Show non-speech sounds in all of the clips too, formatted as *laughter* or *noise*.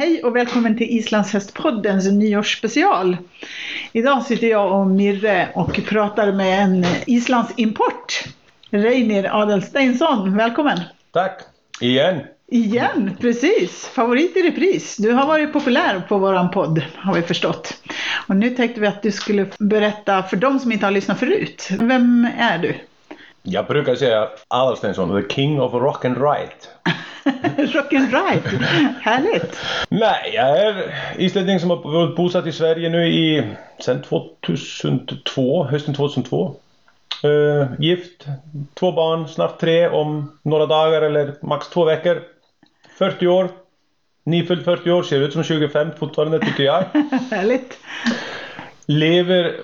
Hej och välkommen till Islandshästpoddens nyårsspecial. Idag sitter jag och Mirre och pratar med en islandsimport. Reynir Adelsteinsson, välkommen! Tack! Igen! Igen, precis! Favorit i repris. Du har varit populär på våran podd, har vi förstått. Och nu tänkte vi att du skulle berätta för de som inte har lyssnat förut. Vem är du? Jag brukar säga Adelsteinsson, the king of rock and right. *laughs* *laughs* rock and right, härligt! Nej, jag är islänning som har varit bosatt i Sverige nu i sedan 2002, hösten 2002. Uh, gift, två barn, snart tre om några dagar eller max två veckor. 40 år. Nyfylld 40 år, ser ut som 25 fortfarande tycker jag. *laughs* Härligt! Lever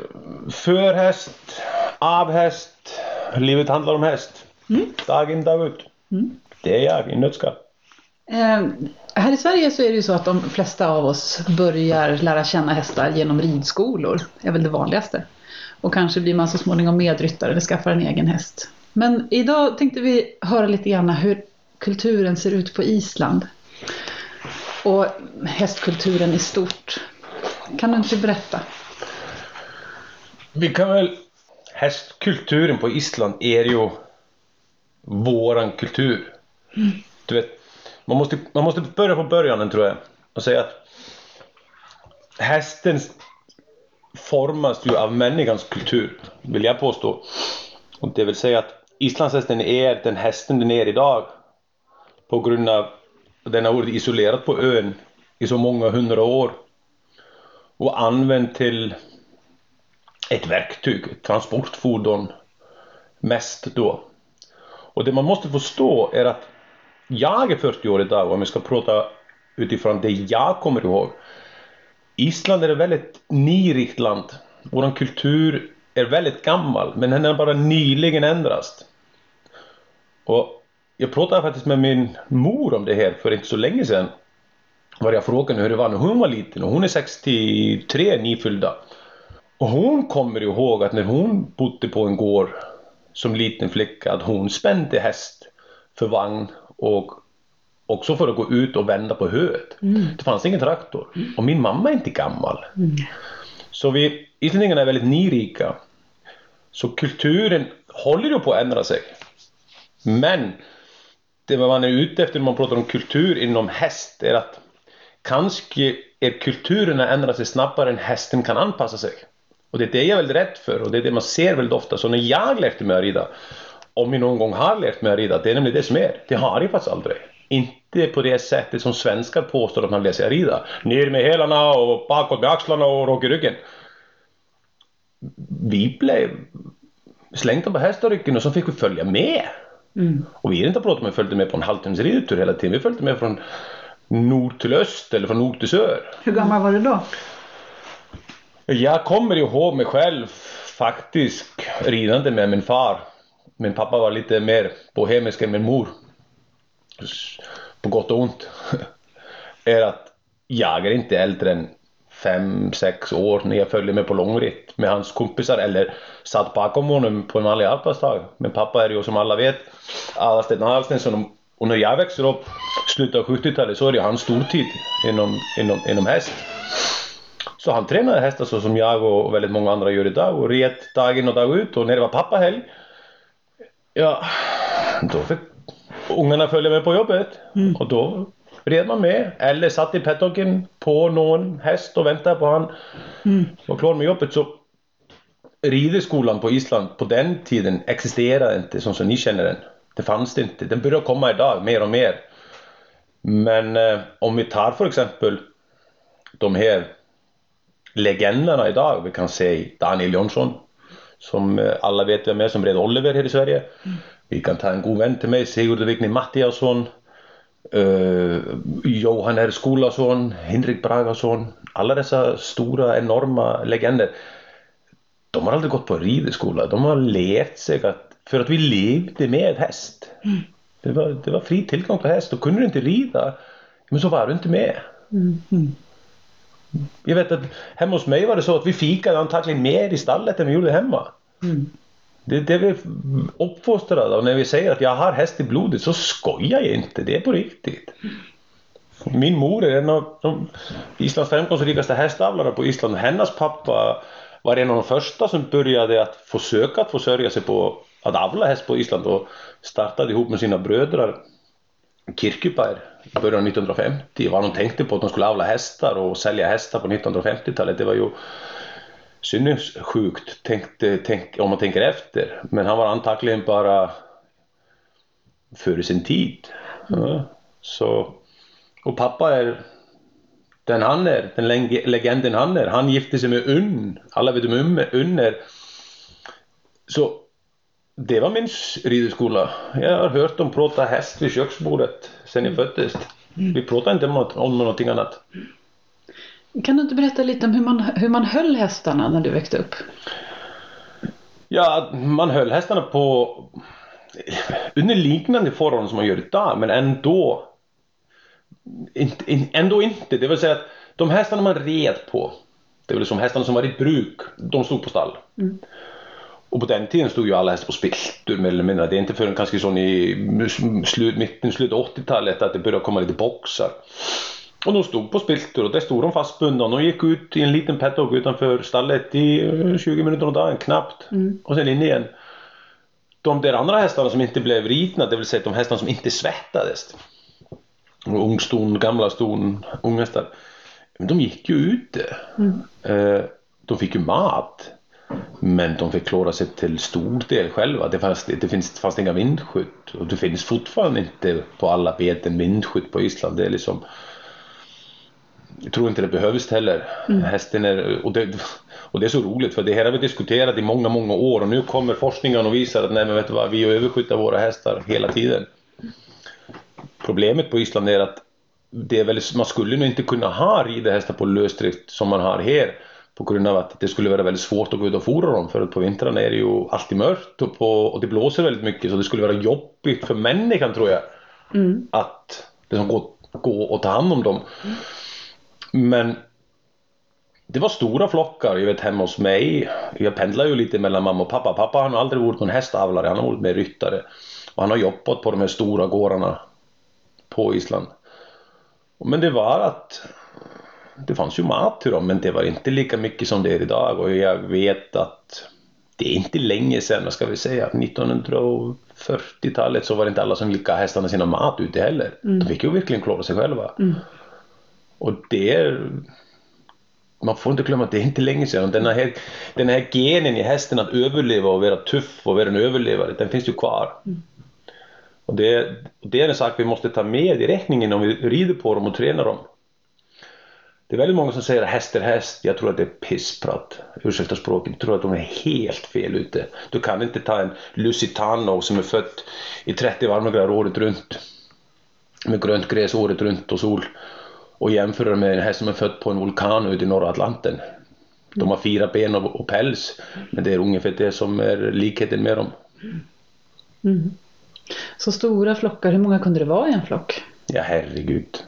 för häst, av häst. Livet handlar om häst. Mm. Dag in, dag ut. Mm. Det är jag i nötskal. Eh, här i Sverige så är det ju så att de flesta av oss börjar lära känna hästar genom ridskolor. Det är väl det vanligaste. Och kanske blir man så småningom medryttare eller skaffar en egen häst. Men idag tänkte vi höra lite grann hur kulturen ser ut på Island. Och hästkulturen i stort. Kan du inte berätta? Vi kan väl... Hästkulturen på Island är ju våran kultur. Du vet, man måste, man måste börja på början tror jag och säga att hästen formas ju av människans kultur, vill jag påstå. Och det vill säga att islandshästen är den hästen den är idag på grund av att den har varit isolerad på ön i så många hundra år och använd till ett verktyg, ett transportfordon mest då. Och det man måste förstå är att jag är 40 år idag om jag ska prata utifrån det jag kommer ihåg. Island är ett väldigt nyrikt land. Vår kultur är väldigt gammal men den har bara nyligen ändrats. Och jag pratade faktiskt med min mor om det här för inte så länge sedan. Var jag frågade hur det var när hon var liten och hon är 63 nyfyllda. Och hon kommer ihåg att när hon bodde på en gård som liten flicka att hon spände häst för vagn och också för att gå ut och vända på höet. Mm. Det fanns ingen traktor. Och min mamma är inte gammal. Mm. Så vi islänningarna är väldigt nyrika. Så kulturen håller ju på att ändra sig. Men det man är ute efter när man pratar om kultur inom häst är att kanske är kulturerna ändrar sig snabbare än hästen kan anpassa sig. Och det är det jag är väldigt rädd för och det är det man ser väldigt ofta. Så när jag lärde mig att rida, om jag någon gång har lärt mig att rida, det är nämligen det som är. Det har jag faktiskt aldrig. Inte på det sättet som svenskar påstår att man lär sig att rida. Ner med hälarna och bakåt med axlarna och rak i ryggen. Vi blev slängda på hästryggen och så fick vi följa med. Mm. Och vi är inte pratat om att vi följde med på en halvtimmes ridtur hela tiden. Vi följde med från nord till öst eller från nord till söder. Hur gammal var du då? Jag kommer ihåg mig själv faktiskt ridande med min far. Min pappa var lite mer bohemisk än min mor. På gott och ont. *laughs* är att jag är inte äldre än fem sex år när jag följde med på långritt med hans kompisar eller satt bakom honom på en vanlig arbetsdag. Men pappa är ju som alla vet Alasten Adelstensson och när jag växer upp slutet av 70-talet så är det hans stortid inom, inom, inom häst. Så han tränade hästar så som jag och väldigt många andra gör idag och red dag in och dag ut och när det var pappahelg ja, då fick ungarna följa med på jobbet Mm. och då red man med eller satt i paddocken på någon häst och väntade på han Mm. var klar med jobbet så rideskolan på Island på den tiden existerade inte som, som ni känner den. Det fanns det inte. Den börjar komma idag mer och mer. Men eh, om vi tar för exempel de här legenderna idag. Vi kan säga Daniel Jonsson som eh, alla vet vem är som red Oliver här i Sverige. Vi kan ta en god vän till mig, Sigurd Vigni Mattiasson. Uh, Johan R Skolason, Henrik Bragason. Alla dessa stora enorma legender. De har aldrig gått på rideskola. De har lärt sig att för att vi levde med häst. Det, var, det var fri tillgång på häst och kunde du inte rida men så var du inte med. Mm. Jag vet att hemma hos mig var det så att vi fikade antagligen mer i stallet än vi gjorde hemma. Mm. Det är det vi är uppfostrade och när vi säger att jag har häst i blodet så skojar jag inte, det är på riktigt. Min mor är en av de Islands framgångsrikaste hästavlarna på Island. Hennes pappa var en av de första som började att försöka att försörja sig på att avla häst på Island och startade ihop med sina bröder Kirkjubær i början av 1950. Vad de tänkte på att de skulle avla hästar och sälja hästar på 1950-talet. Det var ju sinnessjukt tänkte, tänk, om man tänker efter. Men han var antagligen bara före sin tid. Ja, så, och pappa är den han är, den legenden han är. Han gifte sig med Unn. Alla vet om Unn är. Så det var min ridskola. Jag har hört dem prata häst vid köksbordet sen jag föddes. Vi pratar inte om, om någonting annat. Kan du inte berätta lite om hur man, hur man höll hästarna när du växte upp? Ja, man höll hästarna på under liknande förhållanden som man gör idag men ändå ändå inte. Det vill säga att de hästarna man red på, det vill säga hästarna som var i bruk, de stod på stall. Mm. Och på den tiden stod ju alla hästar på spiltur mer eller mindre. Det är inte förrän kanske sån i slut, mitten, slutet 80-talet att det började komma lite boxar. Och de stod på spiltur och där stod de fastbundna. De gick ut i en liten paddock utanför stallet i 20 minuter om dagen, knappt. Mm. Och sen in igen. De där andra hästarna som inte blev ritna, det vill säga de hästarna som inte svettades. Ungston, gamla ston, unghästar. De gick ju ute. Mm. Eh, de fick ju mat. Men de fick klara sig till stor del själva. Det fanns, det finns, fanns inga vindskydd och det finns fortfarande inte på alla beten vindskydd på Island. Det är liksom jag tror inte det behövs heller. Mm. Hästen är, och, det, och det är så roligt för det här har vi diskuterat i många, många år och nu kommer forskningen och visar att nej men vet du vad, vi överskjuter våra hästar hela tiden. Problemet på Island är att det är väl, man skulle nog inte kunna ha ridhästar på lösdrift som man har här på grund av att det skulle vara väldigt svårt att gå ut och fora dem för på vintrarna är det ju alltid mörkt och, på, och det blåser väldigt mycket så det skulle vara jobbigt för människan tror jag mm. att liksom gå, gå och ta hand om dem. Mm. Men det var stora flockar, jag vet hemma hos mig. Jag pendlar ju lite mellan mamma och pappa. Pappa han har aldrig varit någon hästavlare, han har varit mer ryttare. Och han har jobbat på de här stora gårdarna på Island. Men det var att det fanns ju mat till dem men det var inte lika mycket som det är idag och jag vet att det är inte länge sedan, vad ska vi säga, 1940-talet så var det inte alla som gick hästarna sina mat ute heller. Mm. De fick ju verkligen klara sig själva. Mm. Och det är man får inte glömma att det är inte länge sedan. Den här, den här genen i hästen att överleva och vara tuff och vara en överlevare, den finns ju kvar. Mm. Och det, det är en sak vi måste ta med i räkningen om vi rider på dem och tränar dem. Det är väldigt många som säger häst är häst. Jag tror att det är pissprat. Ursäkta språket. Jag tror att de är helt fel ute. Du kan inte ta en Lusitano som är född i 30 varmgrader året runt. Med grönt gräs året runt och sol. Och jämföra med en häst som är född på en vulkan ute i norra Atlanten. De har fyra ben och, päls. Men det är ungefär det som är likheten med dem. Mm. Så stora flockar, hur många kunde det vara i en flock? Ja herregud.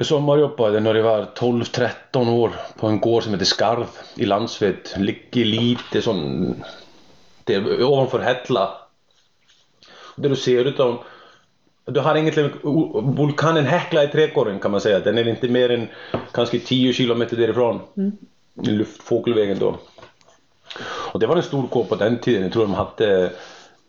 Jag sommarjobbade när jag var 12-13 år på en gård som heter Skarv i Landsved. Ligger lite sån... Det är ovanför Hättla. Där du ser utav... Du har egentligen vulkanen Hekla i trädgården kan man säga. Den är inte mer än kanske 10 kilometer därifrån. Mm. Luftfågelvägen då. Och det var en stor kår på den tiden. Jag tror de hade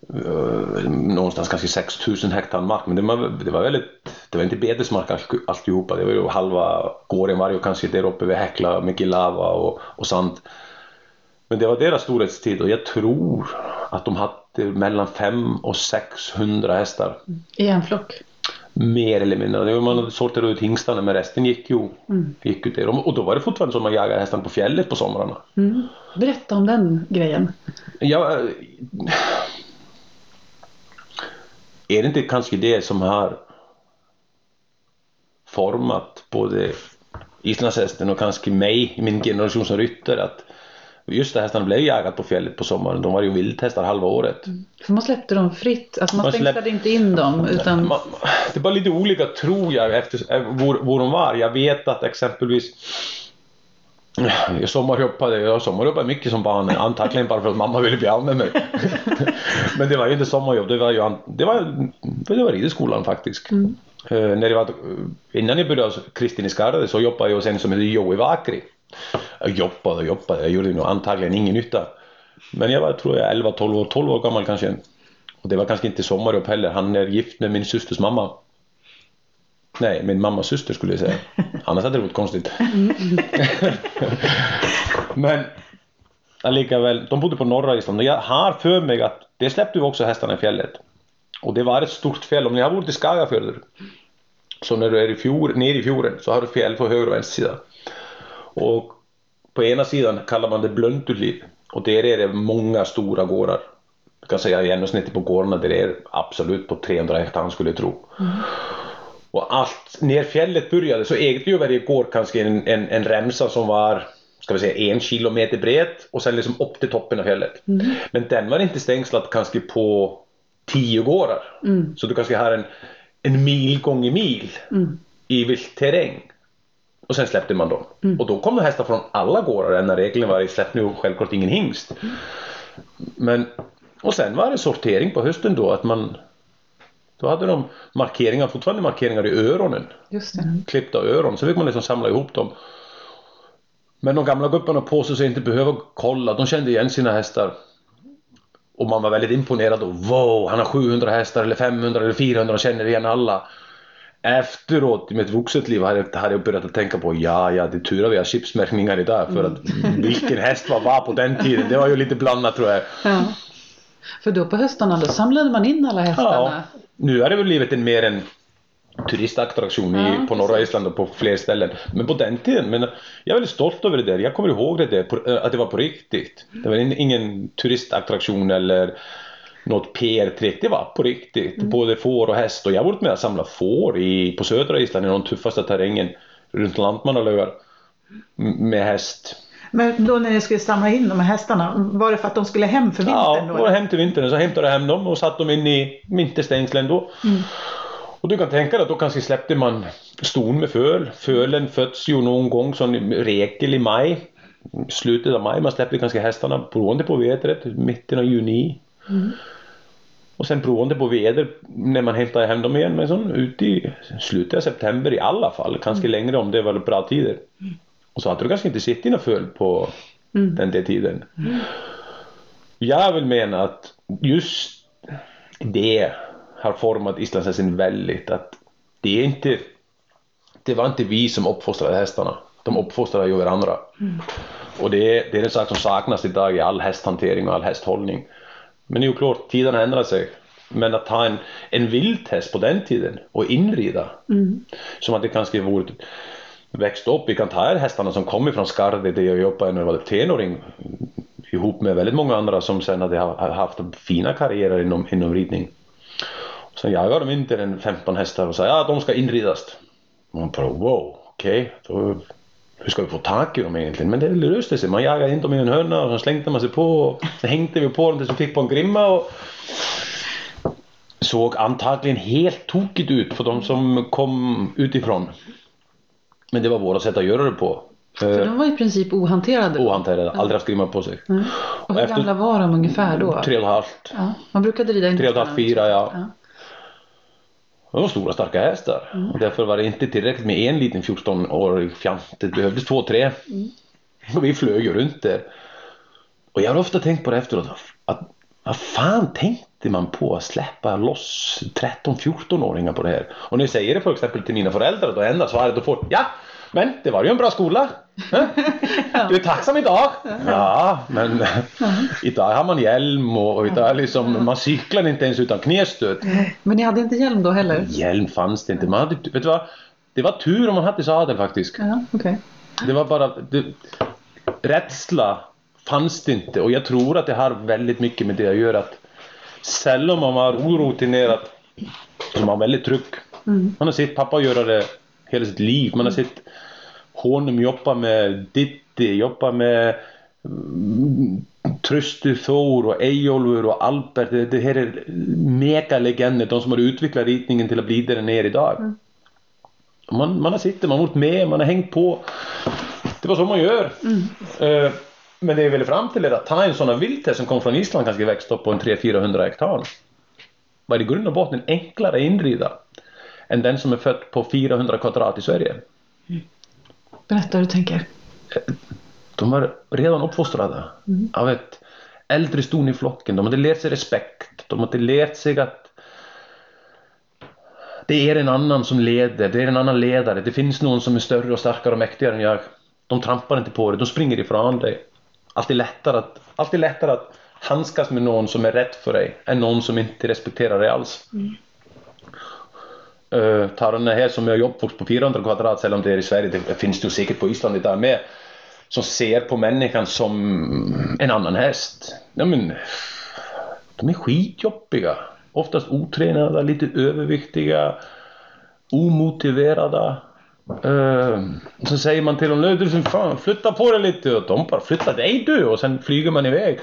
uh, någonstans kanske 6000 hektar mark men det var, det var väldigt det var inte betesmark alltihopa det var ju halva gården var ju kanske där uppe vid Häckla mycket lava och, och sand men det var deras storhetstid och jag tror att de hade mellan 5 och 600 hästar i en flock mer eller mindre. Man hade sorterat ut hingstarna men resten gick ju, mm. gick ut där. Och då var det fortfarande som man jagade hästarna på fjället på somrarna. Mm. Berätta om den grejen. Ja, är det inte kanske det som har format både islandshästen och kanske mig i min generation som ryttare att just det hästarna blev jagade på fjället på sommaren. De var ju vildhästar halva året. Mm. För man släppte dem fritt, alltså man, man stängslade inte in dem utan... Man, det var lite olika tror jag efter var, var de var. Jag vet att exempelvis jag sommarjobbade, jag sommarjobbade mycket som barn, antagligen bara för att mamma ville bli av med mig. *laughs* Men det var ju inte sommarjobb, det var ju det var, det var ridskolan faktiskt. Mm. Eh, när jag var, innan jag började hos Kristin i Skarde så jobbade jag hos en som heter Joey Vakri. Jag jobbade och jobbade, jag gjorde nog antagligen ingen nytta. Men jag var, tror jag, 11-12 år, 12 år gammal kanske. Och det var kanske inte sommarjobb heller. Han är gift med min systers mamma. Nej, min mammas syster skulle jag säga. *laughs* Annars hade det varit konstigt. *laughs* Men likaväl, de bodde på norra Island och jag har för mig att det släppte ju också hästarna i fjället. Och det var ett stort fjäll. Om ni har varit i Skagafjörður så när du är i fjord, nere i fjorden så har du fjäll på höger och vänster sida. Och på ena sidan kallar man det Blöntulliv och där är det många stora gårdar. Jag kan säga genomsnittet på gårdarna där är absolut på 300 hektar skulle jag tro. Mm. Och allt, när fjället började så ägde ju varje gård kanske en, en, en remsa som var ska vi säga en kilometer bred och sen liksom upp till toppen av fjället. Mm. Men den var inte stängslad kanske på tio gårdar. Mm. Så du kanske har en, en mil gånger mil mm. i vilt terräng. Och sen släppte man dem. Mm. Och då kom det hästar från alla gårdar. Enda regeln var att släpp nu självklart ingen hingst. Men, och sen var det sortering på hösten då att man då hade de markeringar, fortfarande markeringar i öronen. Just det. Klippta öron, så fick man liksom samla ihop dem. Men de gamla gubbarna påstod sig inte behöva kolla, de kände igen sina hästar. Och man var väldigt imponerad då. Wow, han har 700 hästar eller 500 eller 400 och känner igen alla. Efteråt i mitt vuxet liv hade jag börjat att tänka på ja, ja, det är tur att vi har chipsmärkningar idag för att vilken häst var var på den tiden. Det var ju lite blandat tror jag. Ja. För då på höstarna då samlade man in alla hästarna? Ja. Nu har det väl blivit en mer en turistattraktion i, ja, på norra Island och på fler ställen. Men på den tiden, men jag är väldigt stolt över det där. Jag kommer ihåg det där, att det var på riktigt. Det var ingen turistattraktion eller något PR-trick. Det var på riktigt. Mm. Både får och häst. Och jag har varit med och samlat får i, på södra Island i den tuffaste terrängen runt Lantmannalöar med häst. Men då när ni skulle samla in de här hästarna, var det för att de skulle hem för vintern? Ja, då, hem till vintern. Så hämtade jag hem dem och satte dem in i vinterstängslen då. Mm. Och du kan tänka dig att då kanske släppte man ston med föl. Fölen föds ju någon gång som regel i maj. Slutet av maj. Man släpper kanske hästarna beroende på vädret, mitten av juni. Mm. Och sen beroende på väder när man hämtar hem dem igen. Men sån ut i slutet av september i alla fall. Kanske mm. längre om det var bra tider. Och så hade du kanske inte sett dina föl på mm. den där tiden. Mm. Jag vill mena att just det har format islandshästen väldigt. Att det är inte det var inte vi som uppfostrade hästarna. De uppfostrade ju varandra. Mm. Och det är, det är en sak som saknas idag i all hästhantering och all hästhållning. Men det är ju klart, tiden ändrar sig. Men att ha en, en vilthäst på den tiden och inrida. Mm. Som att det kanske vore växte upp. Vi kan ta hästarna som kom ifrån Skarde där jag jobbade när jag var tenåring ihop med väldigt många andra som sen hade haft fina karriärer inom, inom ridning. Så jagade de in till en 15 hästar och sa ja de ska inridas. Man bara wow, okej, okay. hur ska vi få tag i dem egentligen? Men det löste sig, man jagade in dem i en hörna och så slängde man sig på och så hängde vi på dem tills vi fick på en grimma och såg antagligen helt tokigt ut för de som kom utifrån. Men det var våra sätt att göra det på. För de var i princip ohanterade? Ohanterade, aldrig haft grimma på sig. Mm. Och hur gamla var de ungefär då? Tre och ett halvt. Ja, man brukade rida in Tre och ett halvt, fyra ja. ja. De var stora starka hästar mm. och därför var det inte tillräckligt med en liten 14-årig fjant. Det behövdes två, tre. Mm. Och vi flög ju runt där. Och jag har ofta tänkt på det efteråt. Att, vad fan tänkte man på att släppa loss 13-14-åringar på det här? Och när jag säger det för exempel till mina föräldrar då enda svaret då får ja men det var ju en bra skola. *laughs* Du är tacksam idag? Ja, men *laughs* idag har man hjälm och idag liksom, man cyklar inte ens utan knästöd. Men ni hade inte hjälm då heller? Hjälm fanns det inte. Man hade, vet du vad? Det var tur om man hade sadel faktiskt. Ja, okay. Det var bara... Det, rädsla fanns det inte och jag tror att det har väldigt mycket med det att göra att sällan man var orutinerad så man väldigt trygg. Mm. Man har sett pappa göra det hela sitt liv. Man har sett honom jobba med Ditti, jobba med mm, Tröstu Thor och Eyjolfur och Albert. Det, det här är megalegender, de som har utvecklat ritningen till att bli där den är idag. Mm. Man, man har sett det, man har varit med, man har hängt på. Det var så man gör. Mm. Uh, men det jag ville fram till är att ta en sån här vilthäst som kom från Island kanske växt upp på en 300-400 hektar. Var i grund och botten enklare att inrida än den som är född på 400 kvadrat i Sverige. Berätta hur du tänker. De var redan uppfostrade av ett äldre ston i flocken. De hade lärt sig respekt. De hade lärt sig att det är en annan som leder, det är en annan ledare. Det finns någon som är större och starkare och mäktigare än jag. De trampar inte på det, de springer ifrån dig. Alltid lättare att, alltid lättare att handskas med någon som är rätt för dig än någon som inte respekterar dig alls. Uh, tar den här som är uppvuxen på 400 kvadrat, eller om det är i Sverige, det finns det ju säkert på Island idag med, som ser på människan som en annan häst. Ja, men, de är skitjobbiga. Oftast otränade, lite överviktiga, omotiverade. Uh, så säger man till dem, nu du fan flytta på dig lite och de bara flytta dig du och sen flyger man iväg.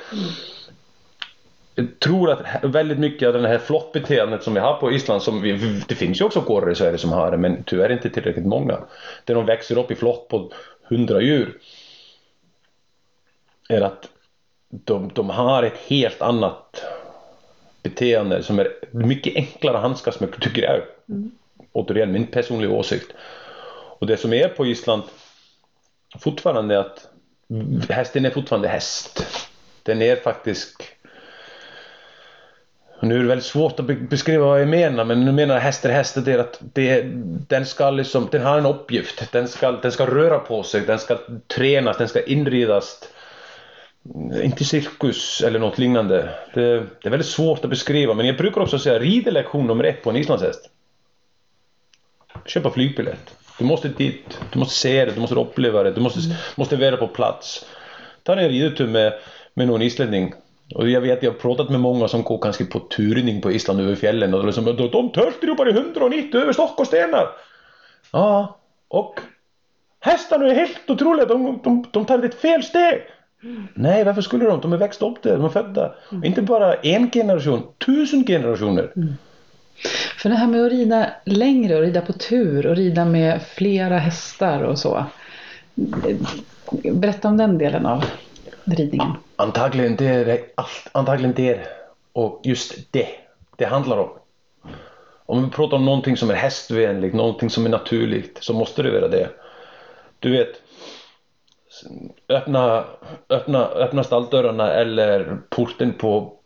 Jag tror att väldigt mycket av det här flockbeteendet som vi har på Island, som vi, det finns ju också kårer i Sverige som har det men tyvärr inte tillräckligt många. Där de växer upp i flock på hundra djur. Är att de, de har ett helt annat beteende som är mycket enklare att handskas med tycker jag. Mm. Återigen min personliga åsikt. Och det som är på Island fortfarande är att hästen är fortfarande häst. Den är faktiskt nu är det väldigt svårt att beskriva vad jag menar men nu menar jag häst är häst det är att det, den ska liksom, den har en uppgift. Den ska, den ska röra på sig, den ska tränas, den ska inridas. Inte cirkus eller något liknande. Det, det är väldigt svårt att beskriva men jag brukar också säga ridelektion nummer ett på en islandshäst. Köpa flygbiljett. Du måste dit, du måste se det, du måste uppleva det, du måste, mm. måste vara på plats. Ta en ridetur med, med någon islänning och jag vet, jag har pratat med många som går kanske på turning på Island över fjällen och liksom, de, de bara i 190 över stock och stenar. Ja, och hästarna är helt otroliga, de, de, de tar ett fel steg. Nej, varför skulle de? De är växt upp där, de är födda. Mm. Inte bara en generation, tusen generationer. Mm. För det här med att rida längre och rida på tur och rida med flera hästar och så. Berätta om den delen av ridningen. Antagligen det är det, antagligen det och just det det handlar om. Om vi pratar om någonting som är hästvänligt, någonting som är naturligt så måste det vara det. Du vet öppna, öppna, öppna stalldörrarna eller porten på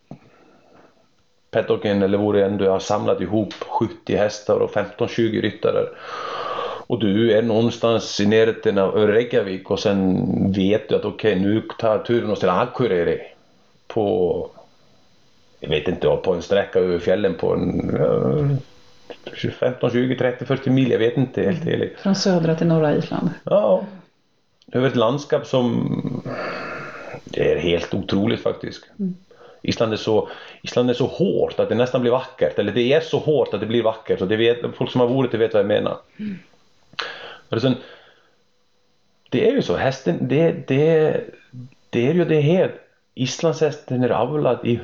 paddocken eller var det än du har samlat ihop 70 hästar och 15-20 ryttare och du är någonstans i närheten av Reykjavik och sen vet du att okej okay, nu tar turen oss till Akureyri på jag vet inte, på en sträcka över fjällen på en 15, 20, 30, 40 mil, jag vet inte helt ärligt. Mm. Från södra till norra Island? Ja, över ett landskap som det är helt otroligt faktiskt. Mm. Island är, så, Island är så hårt att det nästan blir vackert, eller det är så hårt att det blir vackert det vet, folk som har varit det vet vad jag menar. Mm. Och sen, det är ju så, hästen, det, det, det är ju det här islandshästen är avlad i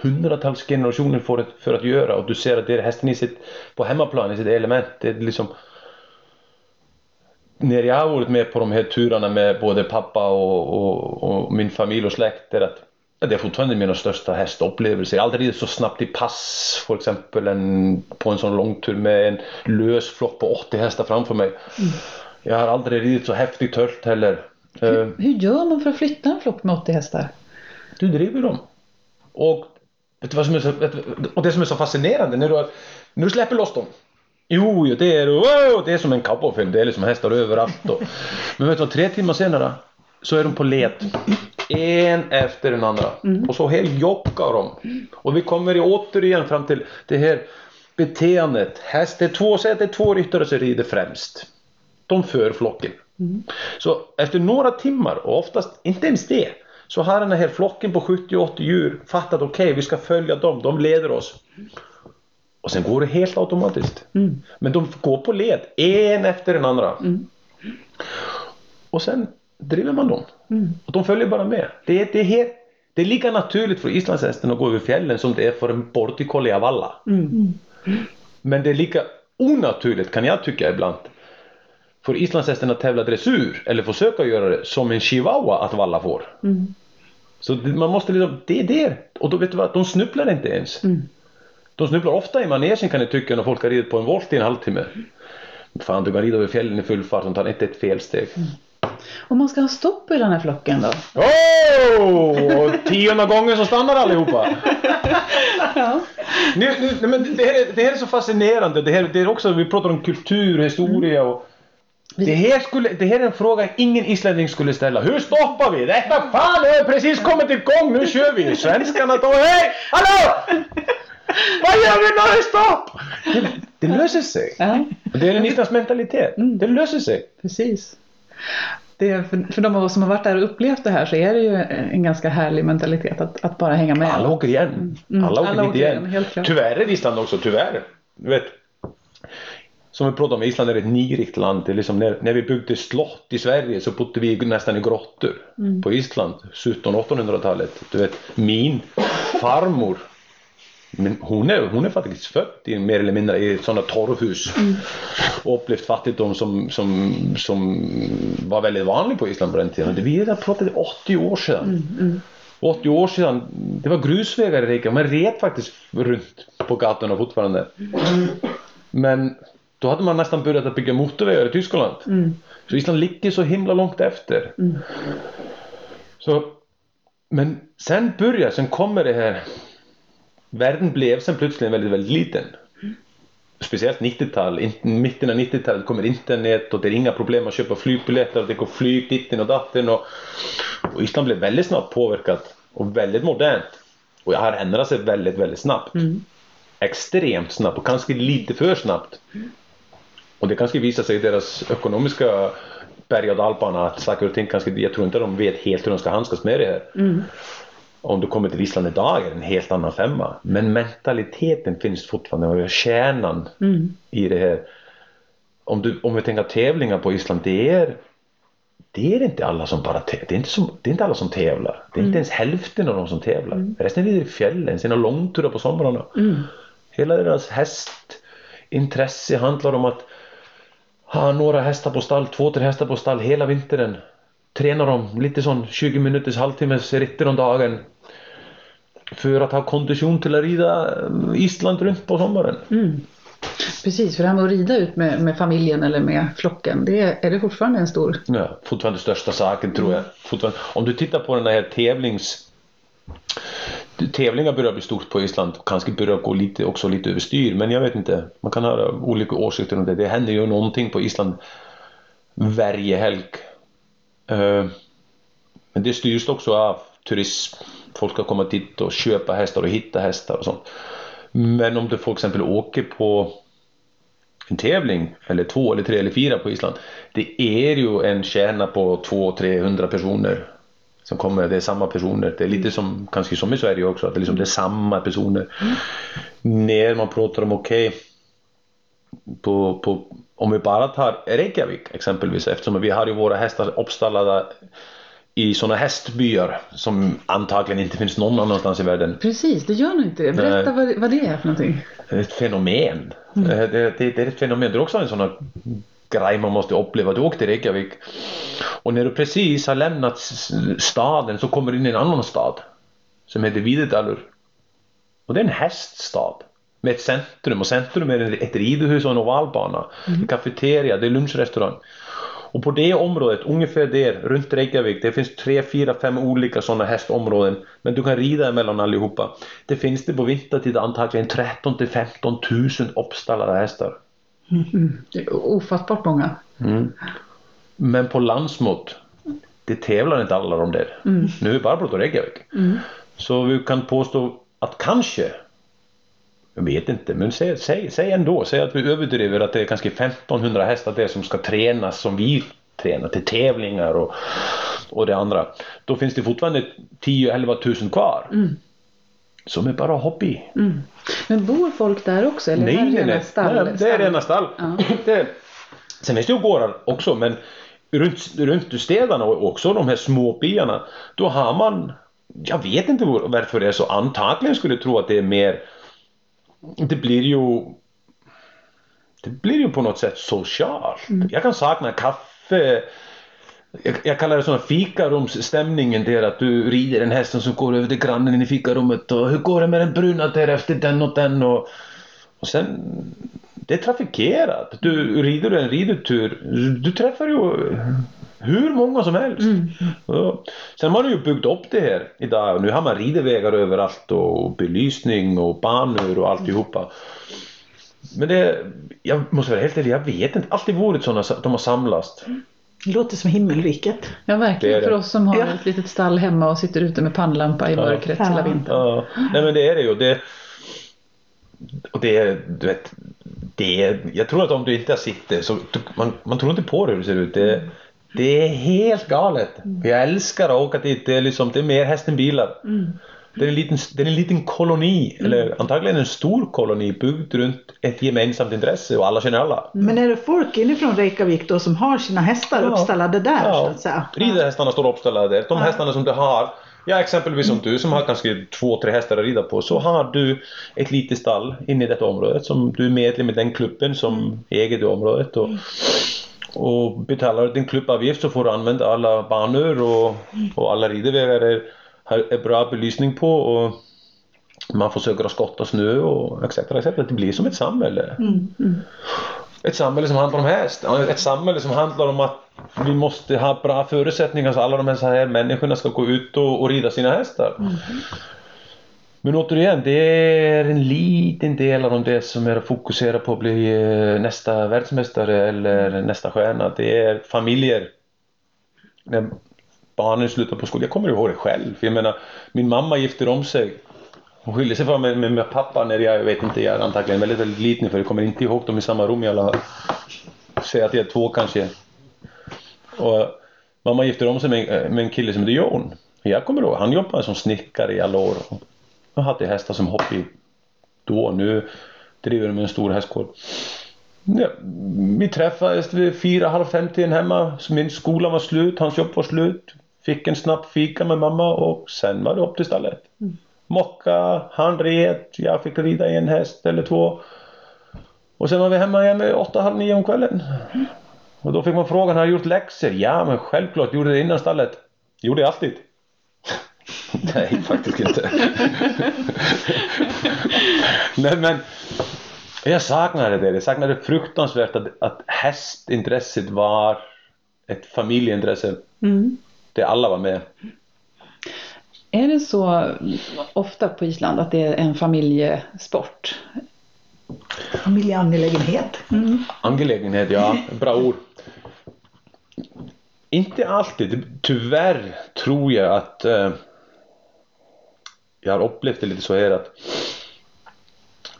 hundratals generationer för att, för att göra och du ser att det är hästen i sitt, på hemmaplan i sitt element. Det är liksom när jag har varit med på de här turerna med både pappa och, och, och min familj och släkt är att det är fortfarande mina största hästupplevelser. Jag har aldrig ridit så snabbt i pass för exempel en, på en sån långtur med en lös flock på 80 hästar framför mig. Mm. Jag har aldrig ridit så häftigt hölt heller. Hur, uh, hur, gör man för att flytta en flock med 80 hästar? Du driver dem. Och, vet du vad som är så, och det som är så fascinerande när du, när du släpper loss dem. Jo, det är, wow, det är som en cowboyfilm, det är liksom hästar överallt. Och, *laughs* men vet du vad, tre timmar senare så är de på led. En efter den andra. Mm. Och så här jockar de. Och vi kommer återigen fram till det här beteendet. Häst, det är två, det är två ryttare som rider främst. De för flocken. Mm. Så efter några timmar, och oftast inte ens det, så har den här flocken på 70-80 djur fattat okej, okay, vi ska följa dem, de leder oss. Och sen går det helt automatiskt. Mm. Men de går på led, en efter den andra. Mm. Och sen driver man dem. Mm. Och de följer bara med. Det är, det, är helt, det är lika naturligt för islandshästen att gå över fjällen som det är för en border collie av alla. Mm. Men det är lika onaturligt kan jag tycka ibland för islandshästen att tävla dressyr eller försöka göra det som en chihuahua att valla får. Mm. Så man måste liksom, det är det. Och då vet du vad, de snubblar inte ens. Mm. De snubblar ofta i manegen kan jag tycka när folk har ridit på en volt i en halvtimme. Fan, du kan rida över fjällen i full fart och tar inte ett felsteg. Om man ska ha stopp i den här flocken då? Oh! Tionde gången så stannar allihopa. *laughs* Ja. Nu, nu, men det, här är, det här är så fascinerande. Det här, det är också, vi pratar om kultur, historia och det här, skulle, det här är en fråga ingen islänning skulle ställa. Hur stoppar vi? Detta fan det har precis kommit igång, nu kör vi! Svenskarna då, hej! Hallå! Vad gör vi är stopp? Det, det löser sig. ja, Det är en isländsk mentalitet. Det löser sig. precis. Det är för, för de av oss som har varit där och upplevt det här så är det ju en ganska härlig mentalitet att, att bara hänga med. Alla åker igen. Mm, Alla åker alla dit åker igen. igen, helt klart. Tyvärr är Island också, tyvärr. Du vet. Som vi pratade om, Island är ett nirikt land. Det är liksom när, när vi byggde slott i Sverige så bodde vi nästan i grottor Mm. på Island. 1700-1800-talet. Du vet, min farmor men hon är, hon är faktiskt född i mer eller mindre i sådana torvhus. Mm. Och upplevt fattigdom som, som, som var väldigt vanlig på Island på den tiden. Vi pratade 80 år sedan. Mm, 80 år sedan, det var grusvägar i Reykjavik. Man red faktiskt runt på gatorna fortfarande. Men då hade man nästan börjat att bygga motorvägar i Tyskland. Mm. Så Island ligger så himla långt efter. Så, men sen börjar, sen kommer det här. Världen blev sen plötsligt väldigt, väldigt liten. Speciellt 90-tal, in- mitten av 90-talet kommer internet och det är inga problem att köpa flygbiljetter och det går flyg ditten och datten och, och Island blev väldigt snabbt påverkat och väldigt modernt. Och jag har ändrat sig väldigt, väldigt snabbt. Extremt snabbt och kanske lite för snabbt. Och det kanske visar sig i deras ekonomiska berg och dalbana att saker och ting kanske, jag tror inte de vet helt hur de ska handskas med det här. Om du kommer till Island idag är det en helt annan femma. Men mentaliteten finns fortfarande och kärnan i det här. Om, du, om vi tänker tävlingar på Island, det är det är inte alla som bara. Det är inte, som, det är inte alla som tävlar. Det är inte ens hälften av de som tävlar. Resten rider i fjällen, sina långturer på somrarna. Hela deras hästintresse handlar om att ha några hästar på stall, två, tre hästar på stall hela vintern. Träna dem lite sån 20 minuters halvtimmes ritter om dagen. För att ha kondition till att rida eh, Island runt på sommaren. Precis, för det här med att rida ut med, med familjen eller med flocken, det är, är det fortfarande en stor... Ja, fortfarande största saken tror jag. Fortfarande, om du tittar på den här tävlings... Tävlingar börjar bli stort på Island och kanske börjar gå lite, också lite överstyr men jag vet inte. Man kan ha olika åsikter om det. Det händer ju någonting på Island varje helg. Eh, Men det styrs också av turism. Folk ska komma dit och köpa hästar och hitta hästar och sånt. Men om du för exempel åker på en tävling eller två eller tre eller fyra på Island. Det är ju en kärna på 200-300 personer som kommer, det är samma personer. Det är lite som, kanske som i Sverige också, att det, liksom, det är samma personer. När man pratar om okej, på, på, om vi bara tar Reykjavik exempelvis, eftersom vi har ju våra hästar uppstallade i sådana hästbyar som antagligen inte finns någon annanstans i världen. Precis, det gör nog inte det. Berätta vad, vad det är för någonting. ett fenomen. Eh, Det, det, det är ett fenomen. Det är också en sån här grej man måste uppleva. Du åkte till Reykjavik och när du precis har lämnat staden så kommer du in i en annan stad som heter Videdalur. Och det är en häststad med ett centrum och centrum är ett ridhus och en ovalbana. En kafeteria, det är lunchrestaurang. Och på det området, ungefär där, runt Reykjavik, det finns tre, fyra, fem olika sådana hästområden. Men du kan rida emellan allihopa. Det finns det på vintertid antagligen 13 till 15 000 uppstallade hästar. Det är ofattbart många. Men på landsmått, det tävlar inte alla de där. Nu är bara på Reykjavik. Så vi kan påstå att kanske, jag vet inte, men säg, säg, säg ändå, säg att vi överdriver att det är kanske 1500 hästar där som ska tränas som vi tränar till tävlingar och, och det andra. Då finns det fortfarande 10-11 000 kvar. Som är bara hobby. Mm. Men bor folk där också? Eller är det här rena stall? nej, det är rena stall. Det, sen finns det ju gårdar också men runt, runt städerna och också de här små byarna då har man jag vet inte var- varför det är så antagligen skulle jag tro att det är mer det blir ju det blir ju på något sätt socialt. Jag kan sakna kaffe jag, jag kallar det sån fikarumsstämningen där att du rider en häst som går över till grannen i fikarummet och hur går det med den bruna där efter den och den och, och sen det är trafikerat. Du rider en ridutur, du träffar ju hur många som helst. Mm. Ja. Sen har man ju byggt upp det här idag och nu har man ridevägar överallt och belysning och banor och alltihopa. Men det, jag måste vara helt ärlig, jag vet inte. Alltid varit sådana att de har samlats. Det låter som himmelriket. Ja, verkligen. Det det. För oss som har Ja. ett litet stall hemma och sitter ute med pannlampa i mörkret Ja. hela vintern. Ja, nej men det är det ju. Det, och det är, du vet, det är, jag tror att om du inte har sett det så man, man tror inte på det hur det ser ut. Det, det är helt galet. Jag älskar att åka dit. Det är, liksom, det är mer häst än bilar. Det är en liten, det är en liten koloni, eller antagligen en stor koloni byggd runt ett gemensamt intresse och alla känner alla. Men är det folk inifrån Reykjavik då som har sina hästar Ja. uppställda där så att säga? Ridhästarna står uppställda där. De Ja. hästarna som du har, ja exempelvis som du som har kanske två, tre hästar att rida på, så har du ett litet stall inne i detta området som du är medlem i den klubben som äger det området. Och, och betalar du din klubbavgift så får du använda alla banor och, och alla ridevägar är, är bra belysning på och man försöker att skotta snö och etc. etc. Det blir som ett samhälle. Ett samhälle som handlar om häst. Ett samhälle som handlar om att vi måste ha bra förutsättningar så alla de här, så här människorna ska gå ut och, och rida sina hästar. Men återigen, det är en liten del av det som är att fokusera på att bli eh, nästa världsmästare eller nästa stjärna. Det är familjer. När barnen slutar på skolan. Jag kommer ihåg det själv. Jag menar, min mamma gifter om sig. Hon skilde sig från mig med, med pappa när jag, jag vet inte, jag är antagligen väldigt, väldigt liten för jag kommer inte ihåg dem i samma rum i alla. Säg att jag är två kanske. Och mamma gifter om sig med, med en kille som heter Jon. Jag kommer ihåg, han jobbade som snickare i alla år. Och hade hästar som hobby då. Nu driver de en stor hästkår. Ja, vi träffades vid fyra, halv fem tiden hemma. Så Min skola var slut, hans jobb var slut. Fick en snabb fika med mamma och sen var det upp till stallet. Mocka, han red, jag fick rida en häst eller två. Och sen var vi hemma igen vid åtta, halv nio om kvällen. Och då fick man frågan, har du gjort läxor? Ja, men självklart, gjorde det innan stallet. Gjorde jag alltid. *laughs* Nej, faktiskt inte. *laughs* Nej, men jag saknade det. Jag saknade fruktansvärt att, att hästintresset var ett familjeintresse. Där alla var med. Är det så ofta på Island att det är en familjesport? Familjeangelägenhet. Angelägenhet, ja. Bra ord. Inte alltid. Tyvärr tror jag att eh, jag har upplevt det lite så här att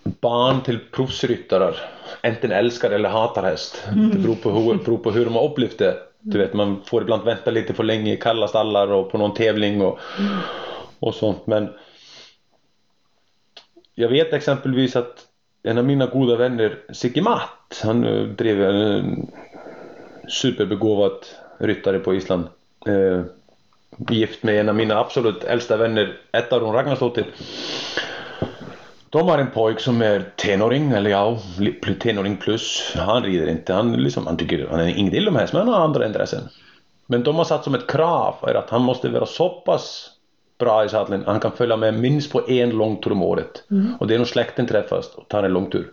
barn till proffsryttare antingen älskar eller hatar häst. Det beror på, hur, beror på hur de har upplevt det. Du vet, man får ibland vänta lite för länge i kalla stallar och på någon tävling och, och sånt. Men jag vet exempelvis att en av mina goda vänner, Sigge Matt, han eh, drev en superbegåvad ryttare på Island. Gift med en av mina absolut äldsta vänner, Ettaron Ragnarsdottir. De har en pojk som är tenåring, eller ja, tenåring plus. Han rider inte, han, liksom, han tycker han är inget illa med häst, men han har andra intressen. Men de har satt som ett krav är att han måste vara så pass bra i sadeln han kan följa med minst på en långtur om året. Och det är när släkten träffas och tar en långtur.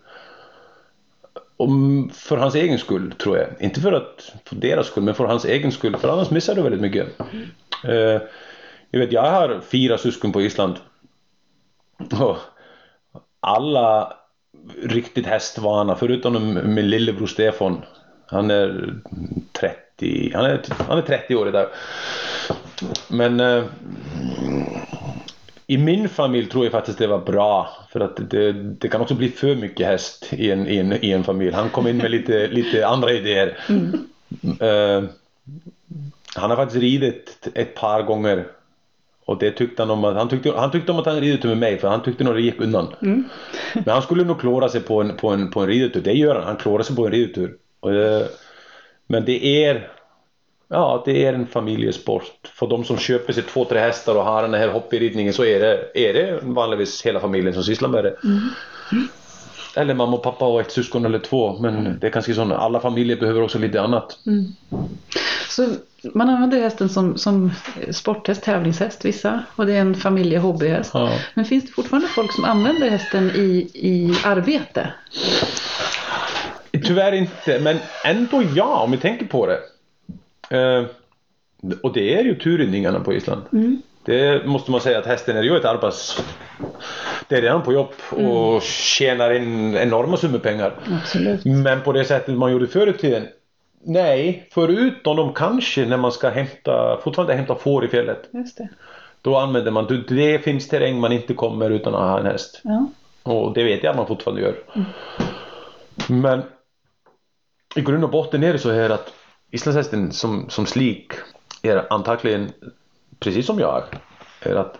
Och för hans egen skull tror jag. Inte för, att, för deras skull men för hans egen skull. För annars missar du väldigt mycket. Eh, jag vet, jag har fyra syskon på Island. Och alla riktigt hästvana förutom min lillebror Stefan. Han är 30, han är, han är 30 år idag. Men eh, i min familj tror jag faktiskt det var bra för att det, det kan också bli för mycket häst i en, i en, i en familj. Han kom in med lite, lite andra idéer. Eh, han har faktiskt ridit ett par gånger och det tyckte han om att han tyckte, han tyckte om att han ridetur med mig för han tyckte nog det gick undan. Men han skulle nog klara sig på en, på en, på en ridetur. Det gör han. Han klarar sig på en ridetur. Och det, men det är Ja, det är en familjesport. För de som köper sig två, tre hästar och har den här hobbyridningen så är det, är det vanligtvis hela familjen som sysslar med det. Eller mamma och pappa och ett syskon eller två. Men det är kanske så alla familjer behöver också lite annat. Så man använder hästen som, som sporthäst, tävlingshäst vissa. Och det är en familjehobbyhäst. Ja. Men finns det fortfarande folk som använder hästen i, i arbete? Tyvärr inte, men ändå ja om vi tänker på det. Eh, och det är ju turridningarna på Island. Det måste man säga att hästen är ju ett arbets... Det är redan på jobb och tjänar in enorma summor pengar. Absolut. Men på det sättet man gjorde förr i tiden. Nej, förutom de kanske när man ska hämta, fortfarande hämta får i fjället. Just det. Då använder man, det finns terräng man inte kommer utan att ha en häst. Ja. Och det vet jag att man fortfarande gör. Men i grund och botten är det så här att islandshästen som, som slik är antagligen precis som jag är att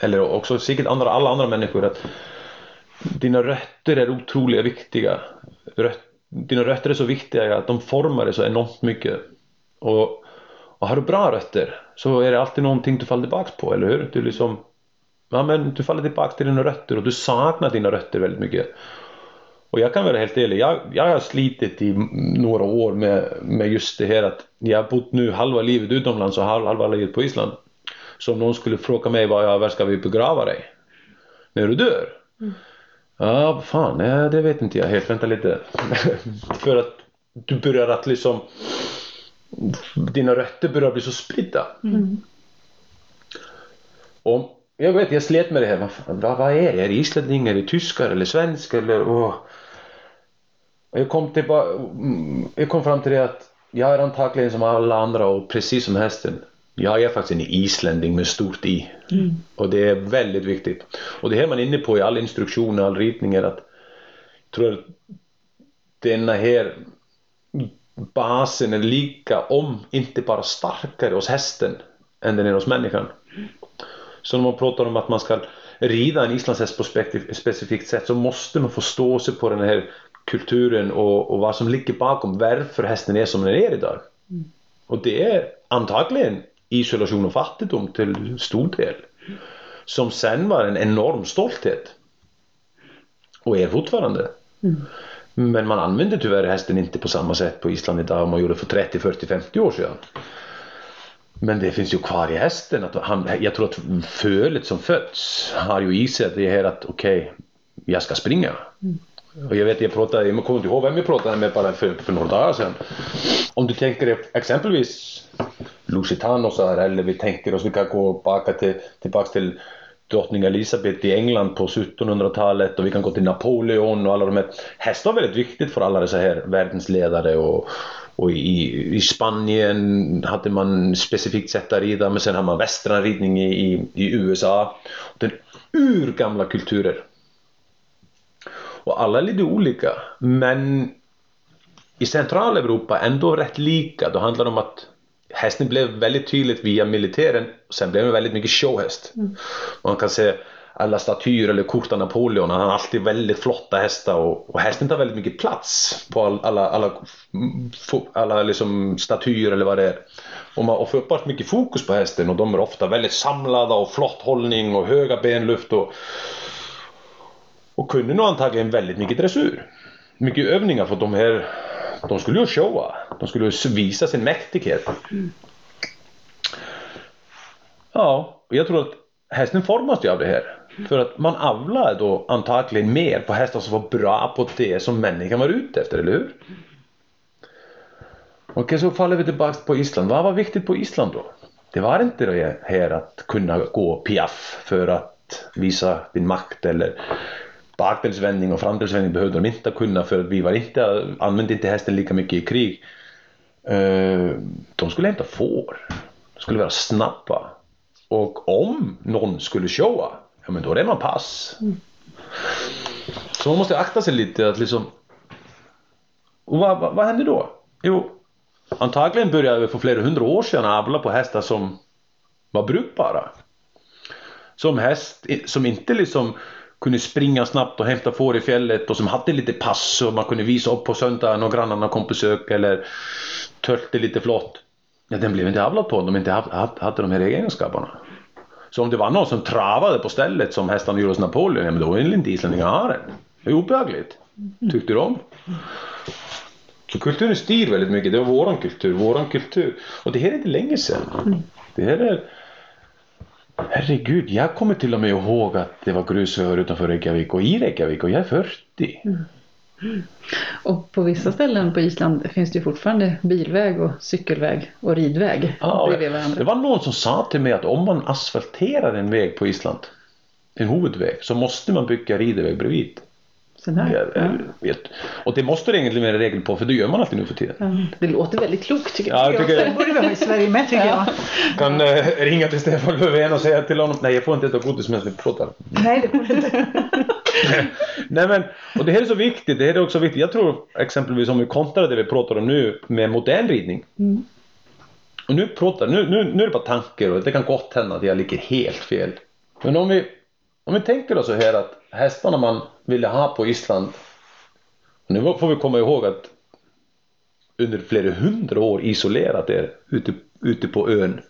eller också säkert andra, alla andra människor att dina rötter är otroligt viktiga. Röt, dina rötter är så viktiga att de formar dig så enormt mycket. Och, och har du bra rötter så är det alltid någonting du faller tillbaks på, eller hur? Du liksom Ja men du faller tillbaka till dina rötter och du saknar dina rötter väldigt mycket. Och jag kan vara helt ärlig, jag, jag har slitit i några år med, med just det här att jag har bott nu halva livet utomlands och halva, halva livet på Island. Så om någon skulle fråga mig var, jag, var ska vi begrava dig? När du dör? Mm. Ja, vad fan, nej, det vet inte jag helt. Vänta lite. *laughs* För att du börjar att liksom dina rötter börjar bli så spridda. Och jag vet, jag slet med det här. Vad, fan, vad, vad är det? Är det islänningar, är det tyskar eller svenskar eller? åh. Jag kom, till, mm, jag kom fram till det att jag är antagligen som alla andra och precis som hästen. Jag är faktiskt en islänning med stort i. Och det är väldigt viktigt. Och det är man inne på i all instruktion och all ritning är att jag tror att denna här basen är lika om inte bara starkare hos hästen än den är hos människan. Så när man pratar om att man ska rida en islandshäst på ett specifikt sätt så måste man förstå sig på den här kulturen och, och vad som ligger bakom varför hästen är som den är idag. Och det är antagligen isolation och fattigdom till stor del. Som sen var en enorm stolthet. Och är fortfarande. Men man använder tyvärr hästen inte på samma sätt på Island idag som man gjorde för 30, 40, 50 år sedan. Men det finns ju kvar i hästen. Att han, jag tror att fölet som föds har ju i sig det här att okej, jag ska springa. Och jag vet, jag pratade, jag kommer inte ihåg vem jag pratade med bara för, för några dagar sedan. Om du tänker exempelvis Lusitano så här, eller vi tänker oss, vi kan gå tillbaka till, tillbaka till drottning Elisabeth i England på 1700-talet och vi kan gå till Napoleon och alla de här. Hästar var väldigt viktigt för alla dessa här världsledare och, och i, i Spanien hade man specifikt sätt att rida men sen har man västernridning i, i, i USA. Den urgamla kulturer. Och alla är lite olika men i Centraleuropa ändå rätt lika. Då handlar det om att hästen blev väldigt tydligt via militären och sen blev den väldigt mycket showhäst. Man kan se alla statyer eller kort av Napoleon, han har alltid väldigt flotta hästar och, och hästen tar väldigt mycket plats på all, alla, alla, alla liksom statyer eller vad det är. Och man får uppenbart mycket fokus på hästen och de är ofta väldigt samlade och flott hållning och höga benluft och, och kunde nog antagligen väldigt mycket dressyr. Mycket övningar för de här de skulle ju showa. De skulle ju visa sin mäktighet. Ja, och jag tror att hästen formas ju av det här. För att man avlar då antagligen mer på hästar som var bra på det som människan var ute efter, eller hur? Okej, så faller vi tillbaka på Island. Vad var viktigt på Island då? Det var inte det här att kunna gå piaff för att visa din makt eller bakdelsvändning och framdelsvändning behövde de inte kunna för vi var inte, använde inte hästen lika mycket i krig. Eh, de skulle hämta får. De skulle vara snabba. Och om någon skulle showa, ja men då är man pass. Så man måste akta sig lite att liksom och vad, vad, vad händer då? Jo, antagligen började vi för flera hundra år sedan avla på hästar som var brukbara. Som häst som inte liksom kunde springa snabbt och hämta får i fjället och som hade lite pass och man kunde visa upp på söndagen och grannarna kom på besök eller tölte lite flott. Ja, den blev inte avlad på om de inte hade, de här egenskaperna. Så om det var någon som travade på stället som hästarna gjorde hos Napoleon, ja, men då ville inte islänningarna ha den. Det är obehagligt. Tyckte de. Så kulturen styr väldigt mycket. Det var våran kultur, våran kultur. Och det här är inte länge sedan. Det här är... Herregud, jag kommer till och med ihåg att det var grusöar utanför Reykjavik och i Reykjavik och jag är 40. Och på vissa ställen på Island finns det fortfarande bilväg och cykelväg och ridväg Ja, bredvid varandra. det var någon som sa till mig att om man asfalterar en väg på Island, en huvudväg, så måste man bygga ridväg bredvid. Där. Jag, Ja. vet. Och det måste det egentligen vara regel på, för det gör man alltid nu för tiden. Ja, Det låter väldigt klokt tycker Ja, jag jag. tycker Det borde vi ha i Sverige med tycker jag. kan eh, ringa till Stefan Löfven och säga till honom, nej jag får inte äta godis medan vi pratar. Nej, det borde inte. *laughs* Nej men, och det här är så viktigt, det här är också viktigt. Jag tror exempelvis om vi kontrar det vi pratar om nu med modern ridning. Och nu pratar, nu, nu, nu är det bara tankar och det kan gott hända att jag ligger helt fel. Men om vi, om vi tänker oss så här att hästarna man ville ha på Island. Nu får vi komma ihåg att under flera hundra år isolerat er ute, ute på ön.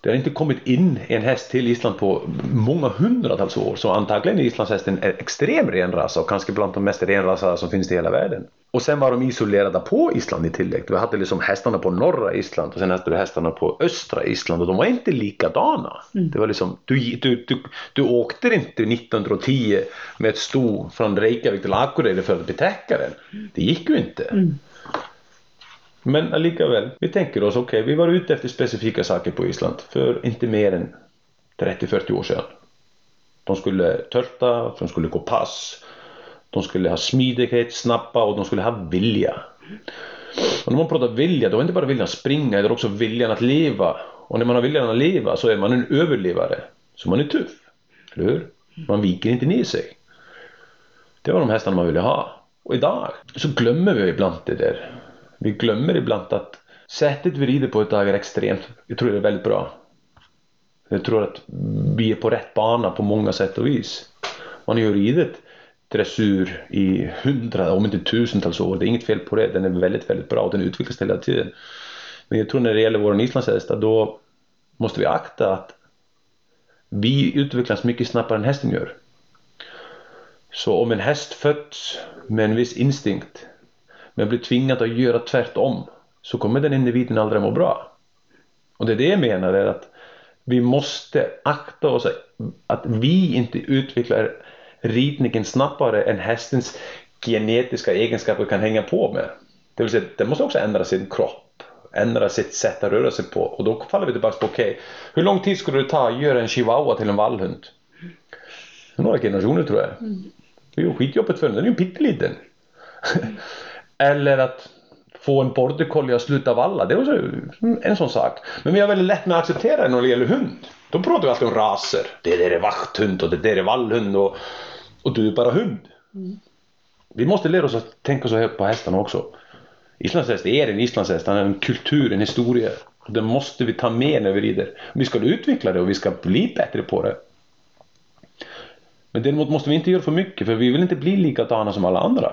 Det har inte kommit in en häst till Island på många hundratals år så antagligen är islandshästen en extrem renrasa och kanske bland de mest renrasade som finns i hela världen. Och sen var de isolerade på Island i tillägg. Du hade liksom hästarna på norra Island och sen hade du hästarna på östra Island och de var inte likadana. Det var liksom, du, du, du, du åkte inte 1910 med ett sto från Reykjavik till Akureyri för att betäcka den. Det gick ju inte. Men eh, likaväl, vi tänker oss, okej, vi var ute efter specifika saker på Island för inte mer än 30-40 år sedan. De skulle törta, de skulle gå pass, de skulle ha smidighet, snabba och de skulle ha vilja. Och när man pratar vilja, då är det inte bara viljan att springa, det är också viljan att leva. Och när man har viljan att leva så är man en överlevare. Så man är tuff, eller hur? Man viker inte ner sig. Det var de hästarna man ville ha. Och idag så glömmer vi ibland det där. Vi glömmer ibland att sättet vi rider på idag är extremt. Jag tror det är väldigt bra. Jag tror att vi är på rätt bana på många sätt och vis. Man har ju ridit dressur i hundra, om inte tusentals år. Det är inget fel på det. Den är väldigt, väldigt bra och den utvecklas hela tiden. Men jag tror när det gäller vår islandshäst, då måste vi akta att vi utvecklas mycket snabbare än hästen gör. Så om en häst föds med en viss instinkt men blir tvingad att göra tvärtom så kommer den individen aldrig må bra. Och det är det jag menar är att vi måste akta oss att vi inte utvecklar ridningen snabbare än hästens genetiska egenskaper kan hänga på med. Det vill säga, den måste också ändra sin kropp, ändra sitt sätt att röra sig på. Och då faller vi tillbaka på, okej, okay, hur lång tid skulle det ta att göra en chihuahua till en vallhund? Några generationer tror jag. Det är ju skitjobbigt för den, den är ju pytteliten. *laughs* Eller att få en border collie att sluta valla, det är också en sån sak. Men vi har väldigt lätt med att acceptera det när det gäller hund. Då pratar vi alltid om raser. Det där är vakthund och det där är vallhund och, och du är bara hund. Mm. Vi måste lära oss att tänka så här på hästarna också. Islandshäst är en islandshäst, han är en kultur, en historia. Och det måste vi ta med när vi rider. Vi ska utveckla det och vi ska bli bättre på det. Men däremot måste vi inte göra för mycket för vi vill inte bli likadana som alla andra.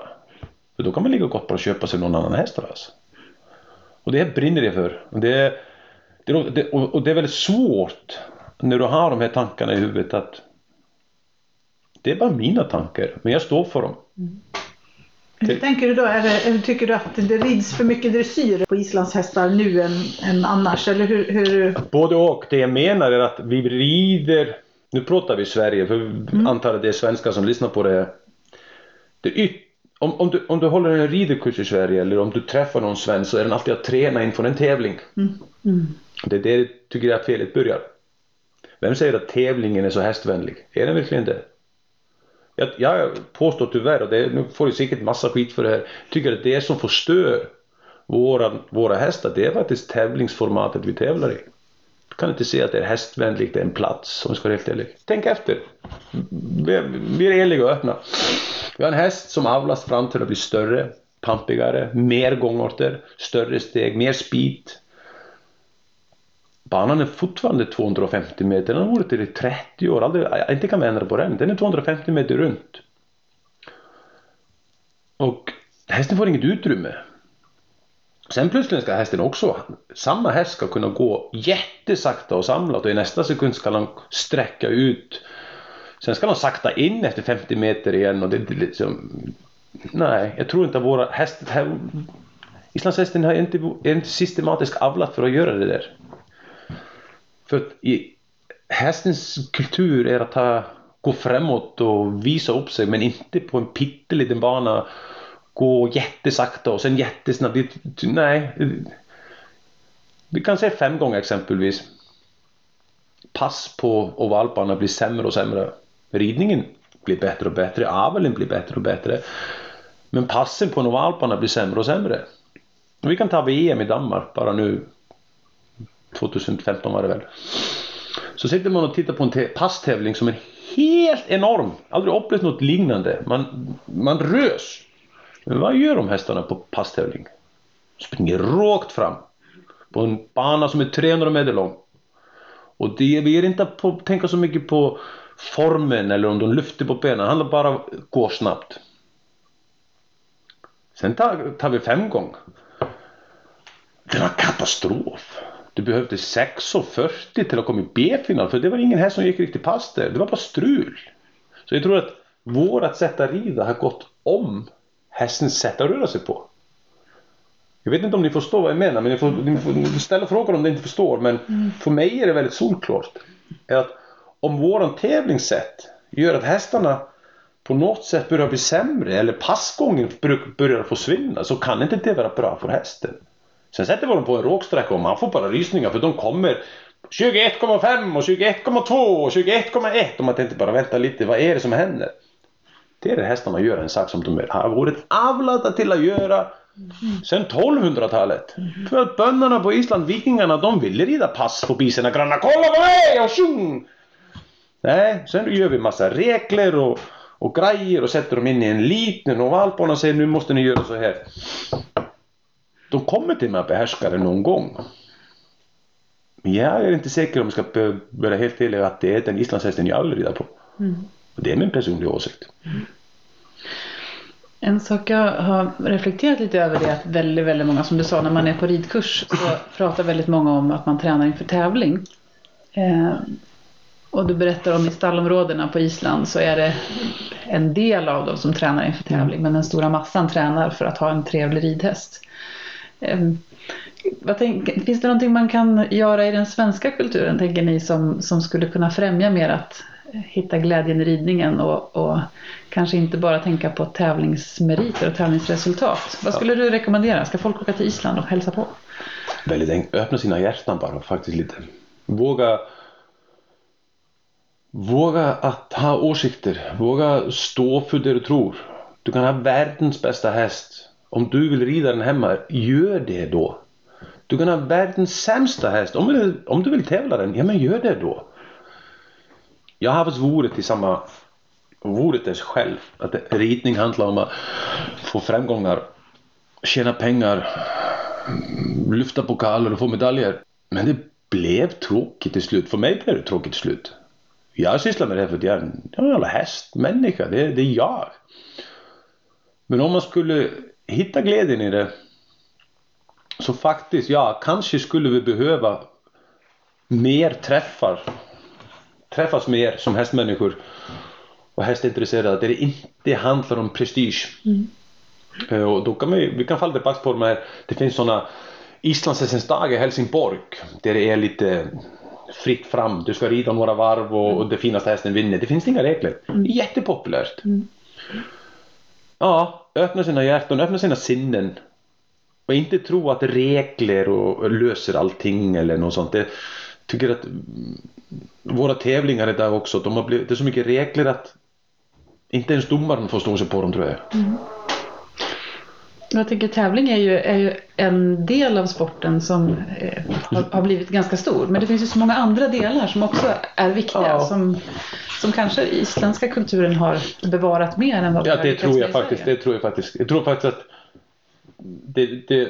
För då kan man lika gott bara köpa sig någon annan hästras. Och det här brinner jag för. Och det, det, det, och det är väldigt svårt när du har de här tankarna i huvudet att det är bara mina tankar, men jag står för dem. Mm. Hur tänker du då? Det, tycker du att det rids för mycket dressyr på islandshästar nu än, än annars? Eller hur, hur... Både och. Det jag menar är att vi rider, nu pratar vi Sverige, för mm. antar att det är svenskar som lyssnar på det. Det om, om, du, om du håller en riderkurs i Sverige eller om du träffar någon svensk så är den alltid att träna inför en tävling. Mm. Mm. Det är det tycker jag att felet börjar. Vem säger att tävlingen är så hästvänlig? Är den verkligen det? Jag, jag påstår tyvärr, och det, nu får du säkert massa skit för det här, tycker att det som förstör våra, våra hästar, det är faktiskt tävlingsformatet vi tävlar i. Du kan inte säga att det är hästvänligt, det är en plats, om jag ska vara helt ärlig. Tänk efter. Vi, är ärliga och öppna. Vi har en häst som avlas fram till att bli större, pampigare, mer gångarter, större steg, mer speed. Banan är fortfarande 250 meter, den har varit det i 30 år, aldrig, inte kan vi ändra på den. Den är 250 meter runt. Och hästen får inget utrymme. Sen plötsligt ska hästen också, samma häst ska kunna gå jättesakta och samlat och i nästa sekund ska den sträcka ut. Sen ska den sakta in efter 50 meter igen och det, är liksom, nej, jag tror inte att våra hästar... Här, Islandshästen är inte, är inte systematiskt avlat för att göra det där. För att i, hästens kultur är att ta, gå framåt och visa upp sig men inte på en pytteliten bana gå jättesakta och sen jättesnabbt. Nej. Vi kan säga fem gånger exempelvis. Pass på ovalbanan blir sämre och sämre. Ridningen blir bättre och bättre. Aveln blir bättre och bättre. Men passen på en ovalbana blir sämre och sämre. Vi kan ta VM i Danmark bara nu 2015 var det väl. Så sitter man och tittar på en passtävling som är helt enorm. Aldrig upplevt något liknande. Man, man rös. Men vad gör de hästarna på passtävling? Springer rakt fram. På en bana som är 300 meter lång. Och det, vi är inte på tänka så mycket på formen eller om de lyfter på benen. Det handlar bara om att gå snabbt. Sen tar, tar vi fem gånger. Det var katastrof. Du behövde 6.40 till att komma i B-final för det var ingen häst som gick riktigt pass där. Det var bara strul. Så jag tror att vårat sätt att rida har gått om hästens sätt att röra sig på. Jag vet inte om ni förstår vad jag menar men ni får, ni får ställa frågor om ni inte förstår men mm. för mig är det väldigt solklart. Är att om våran tävlingssätt gör att hästarna på något sätt börjar bli sämre eller passgången börjar försvinna så kan inte det vara bra för hästen. Sen sätter vi dem på en råksträcka och man får bara rysningar för de kommer 21,5 och 21,2 och 21,1 och man tänkte bara vänta lite, vad är det som händer? Det är det hästarna gör en sak som de har varit avlade till att göra sen 1200-talet. För att bönderna på Island, vikingarna, de ville rida pass förbi sina grannar. Kolla på mig! Och sjung! Nej, sen gör vi massa regler och, och grejer och sätter dem in i en liten ovalbana och säger nu måste ni göra så här. De kommer till mig att behärska det någon gång. Men jag är inte säker om jag ska vara helt ärlig att det är den islandshästen jag vill rida på. Mm. Det är min personliga åsikt. Mm. En sak jag har reflekterat lite över det är att väldigt, väldigt många, som du sa, när man är på ridkurs så pratar väldigt många om att man tränar inför tävling. Eh, och du berättar om i stallområdena på Island så är det en del av dem som tränar inför tävling men den stora massan tränar för att ha en trevlig ridhäst. Eh, tänk, finns det någonting man kan göra i den svenska kulturen, tänker ni, som, som skulle kunna främja mer att hitta glädjen i ridningen och, och kanske inte bara tänka på tävlingsmeriter och tävlingsresultat. Vad skulle du rekommendera? Ska folk åka till Island och hälsa på? Väldigt enkelt. Öppna sina hjärtan bara faktiskt lite. Våga Våga att ha åsikter. Våga stå för det du tror. Du kan ha världens bästa häst. Om du vill rida den hemma, gör det då. Du kan ha världens sämsta häst. Om du, om du vill tävla den, ja men gör det då. Jag har varit i samma ordet är själv. Att ritning handlar om att få framgångar, tjäna pengar, lyfta pokaler och få medaljer. Men det blev tråkigt till slut. För mig blev det tråkigt till slut. Jag sysslar med det här för att jag är en jävla hästmänniska. Det, det är jag. Men om man skulle hitta glädjen i det så faktiskt, ja, kanske skulle vi behöva mer träffar träffas mer som hästmänniskor och hästintresserade där det inte handlar om prestige. Mm. Eh, och då kan vi, vi kan falla tillbaka på de här, det finns sådana Islandshästens dag i Helsingborg där det är lite fritt fram, du ska rida några varv och, och det finaste hästen vinner. Det finns inga regler. Mm. Jättepopulärt. Mm. Ja, öppna sina hjärtan, öppna sina sinnen. Och inte tro att regler och löser allting eller något sånt. Det, tycker att våra tävlingar idag också, de har blivit, det är så mycket regler att inte ens domaren förstår sig på dem tror jag. Mm. Jag tycker tävling är ju, är ju en del av sporten som eh, har, har, blivit ganska stor. Men det finns ju så många andra delar som också är viktiga. Ja. Som, som kanske isländska kulturen har bevarat mer än vad vi ja, det tror jag faktiskt. Det tror jag faktiskt. Jag tror faktiskt att det, det,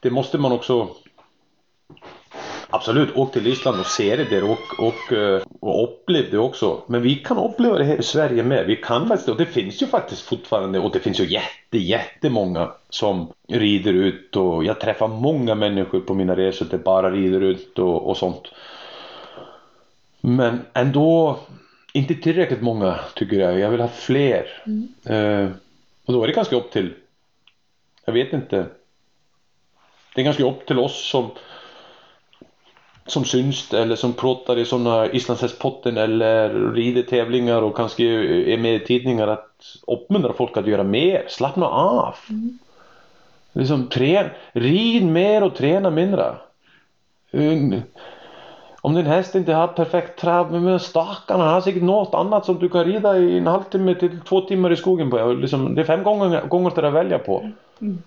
det måste man också Absolut, åk till Island och se det där och, och, eh, och upplev det också. Men vi kan uppleva det här i Sverige med. Vi kan faktiskt, och det finns ju faktiskt fortfarande och det finns ju jätte, jättemånga som rider ut och jag träffar många människor på mina resor där bara rider ut och, och sånt. Men ändå inte tillräckligt många tycker jag. Jag vill ha fler. Mm. Uh, Och då är det ganska upp till, jag vet inte, det är ganska upp till oss som som syns eller som pratar i sådana islandshästpotten eller rider tävlingar och kanske är med i tidningar att uppmuntra folk att göra mer, slappna av. Mm. Liksom, träna, rid mer och träna mindre. Om din häst inte har perfekt trav, men stackarna har säkert något annat som du kan rida i en halvtimme till två timmar i skogen på. Liksom, det är fem gånger, gånger till att välja på. Mm.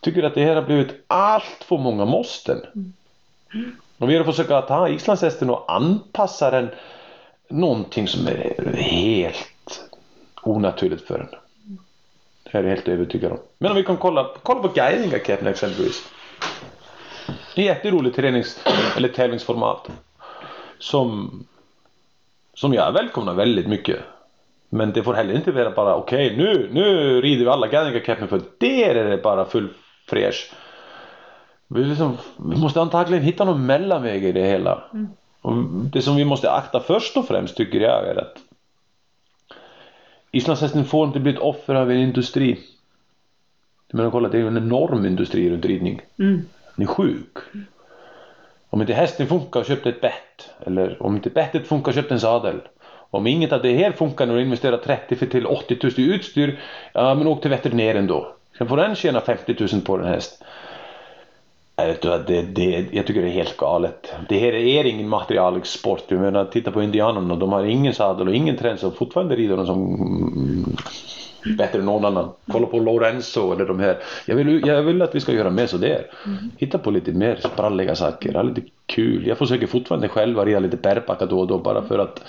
Tycker att det här har blivit allt för många måsten. Mm. Och vi har att ta islandshästen och anpassa den någonting som är helt onaturligt för den. Det är jag helt övertygad om. Men om vi kan kolla, kolla på Guidingakeppen exempelvis. Det är jätteroligt tränings eller tävlingsformat. Som, som jag välkomnar väldigt mycket. Men det får heller inte vara bara okej okay, nu, nu rider vi alla Guidingakeppen för där är det bara full fräsch. Vi, liksom, vi måste antagligen hitta någon mellanväg i det hela. Mm. Och det som vi måste akta först och främst tycker jag är att islandshästen får inte bli ett offer av en industri. Men kolla, det är ju en enorm industri runt ridning. Mm. Den är sjuk. Om inte hästen funkar, köp ett bett. Eller om inte bettet funkar, köp en sadel. Om inget av det här funkar när du investerar 30 för till 80 000 i utstyr, ja men åk till veterinären då. Sen får den tjäna 50 000 på en häst. Jag, det, det, jag tycker det är helt galet. Det här är ingen materialsport. Jag menar, titta på indianerna. De har ingen sadel och ingen träns och fortfarande rider de som mm, bättre än någon annan. Kolla på Lorenzo eller de här. Jag vill, jag vill att vi ska göra mer sådär. Hitta på lite mer spralliga saker. Ha lite kul. Jag försöker fortfarande själv rida lite bärbacka då och då bara för att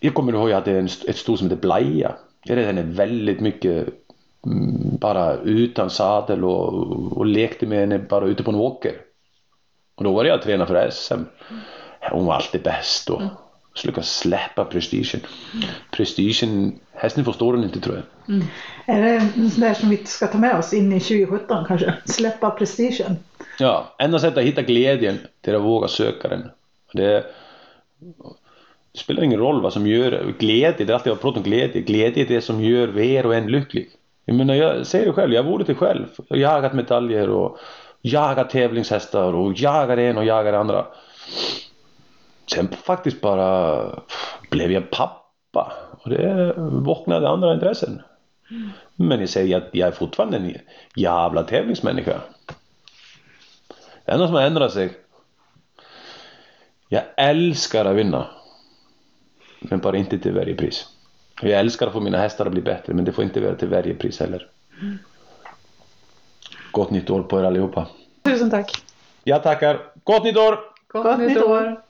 jag kommer ihåg att det är ett sto som heter Blaja. Jag red väldigt mycket Mm, bara utan sadel och, och lekte med henne bara ute på en åker. Och då var jag tränare för SM. Hon var alltid bäst och så lyckades släppa prestigen. Prestigen, hästen förstår den inte tror jag. Mm. Är det en sån där som vi ska ta med oss in i 2017 kanske? Släppa prestigen? Ja, enda sättet att hitta glädjen till att våga söka den. Det, det spelar ingen roll vad som gör glädje, det är alltid jag pratar om glädje. Glädje är det som gör var och en lycklig. Jag menar, jag säger det själv, jag vore det själv. Jag har jagat medaljer och jagat tävlingshästar och jagat en och jagat andra. Sen faktiskt bara blev jag pappa och det vaknade andra intressen. Men jag säger att jag är fortfarande en jävla tävlingsmänniska. Det enda som har ändrat sig. Jag älskar att vinna. Men bara inte till varje pris. Jag älskar att få mina hästar att bli bättre men det får inte vara till varje pris heller. Gott nytt år på er allihopa. Tusen tack. Jag tackar. Gott nytt år! Gott, Gott nytt år!